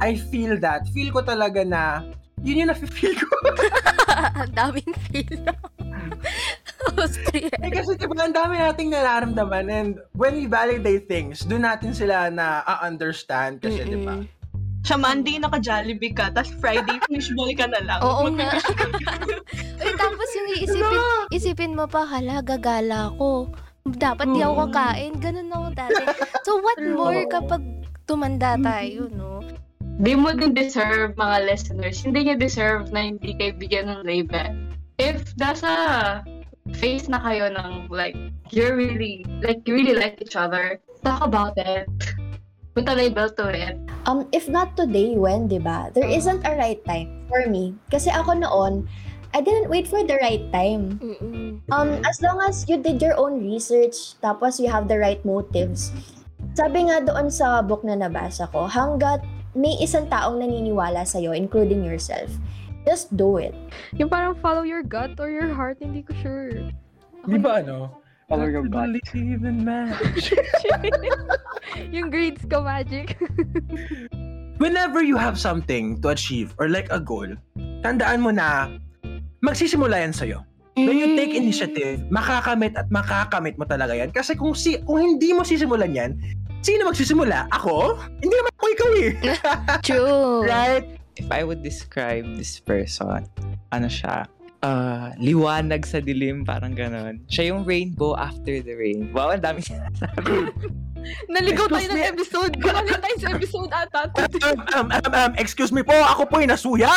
I feel that. Feel ko talaga na, yun yung nafe-feel ko. Ang daming feel. Austria. eh kasi diba, ang dami nating nararamdaman and when we validate things, doon natin sila na understand kasi Mm-mm. diba? Sa Monday, naka-Jollibee ka, tapos Friday, fishball ka na lang. Oo nga. Uy, tapos yung iisipin, isipin mo pa, hala, gagala ko. Dapat di ako kakain. Ganun ako dati. So, what more kapag tumanda tayo, no? Di mo din deserve, mga listeners. Hindi niya deserve na hindi kayo bigyan ng label. If nasa face na kayo ng like, you're really, like, you really like each other, talk about it. Put a label to it. Um, if not today, when, di ba? There isn't a right time for me. Kasi ako noon, I didn't wait for the right time. Mm-mm. Um, as long as you did your own research, tapos you have the right motives. Sabi nga doon sa book na nabasa ko, hanggat may isang taong naniniwala sa'yo, including yourself, just do it. Yung parang follow your gut or your heart, hindi ko sure. Di ba ano? Follow your gut. Believe in magic. yung grades ko, magic. Whenever you have something to achieve or like a goal, tandaan mo na magsisimula yan sa'yo. When you take initiative, makakamit at makakamit mo talaga yan. Kasi kung, si, kung hindi mo sisimulan yan, sino magsisimula? Ako? Hindi naman ako ikaw eh. True. Right? If I would describe this person, ano siya, ah, liwanag sa dilim, parang ganon. Siya yung rainbow after the rain. Wow, ang sinasabi. Naligaw tayo Excuse ng me. episode. Galing tayo sa episode ata. um, um, um, um, excuse me po, ako po yung nasuya.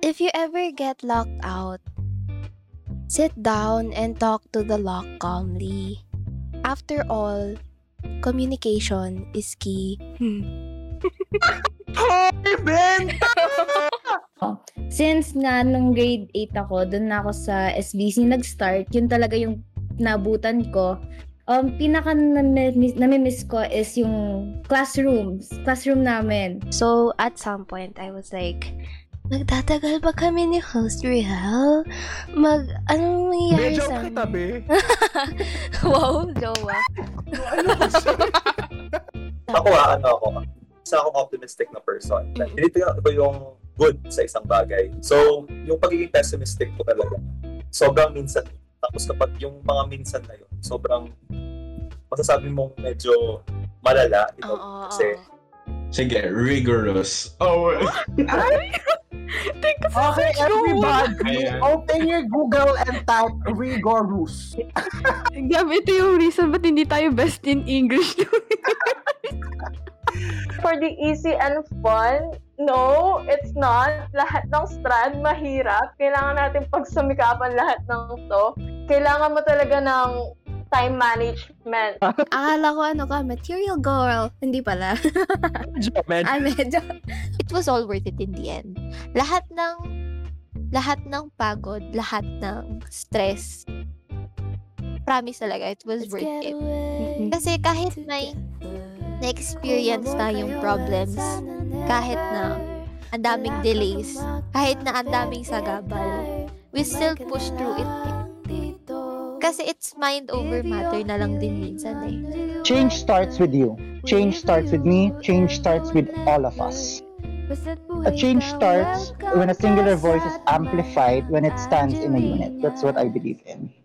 If you ever get locked out, sit down and talk to the lock calmly. After all, communication is key. Hoy, Ben! Since nga nung grade 8 ako, doon na ako sa SBC nag-start, yun talaga yung nabutan ko. Um, pinaka nami- nami-miss ko is yung classrooms, classroom namin. So, at some point, I was like, nagtatagal ba kami ni host Real? Mag, anong nangyayari Medyo sa kita, be. wow, jowa. Ako ah, ano ako, isa akong optimistic na person. Mm. Tinitingnan ko yung good sa isang bagay. So, yung pagiging pessimistic ko talaga, sobrang minsan. Tapos kapag yung mga minsan na yun, sobrang masasabi mong medyo malala, you know, Oo, kasi. Sige, rigorous. Oh, Okay, everybody, open your Google and type rigorous. Gabi, ito yung reason ba't hindi tayo best in English. For the easy and fun, no, it's not. Lahat ng strand, mahirap. Kailangan natin pagsumikapan lahat ng to. Kailangan mo talaga ng time management. Akala ko ano ka, material girl. Hindi pala. Man, Ay, medyo. It was all worth it in the end. Lahat ng, lahat ng pagod, lahat ng stress, promise talaga, it was worth it. Kasi kahit may na-experience na yung problems, kahit na ang daming delays, kahit na ang daming sagabal, we still push through it. Kasi it's mind over matter na lang din minsan eh. Change starts with you. Change starts with me. Change starts with all of us. A change starts when a singular voice is amplified when it stands in a unit. That's what I believe in.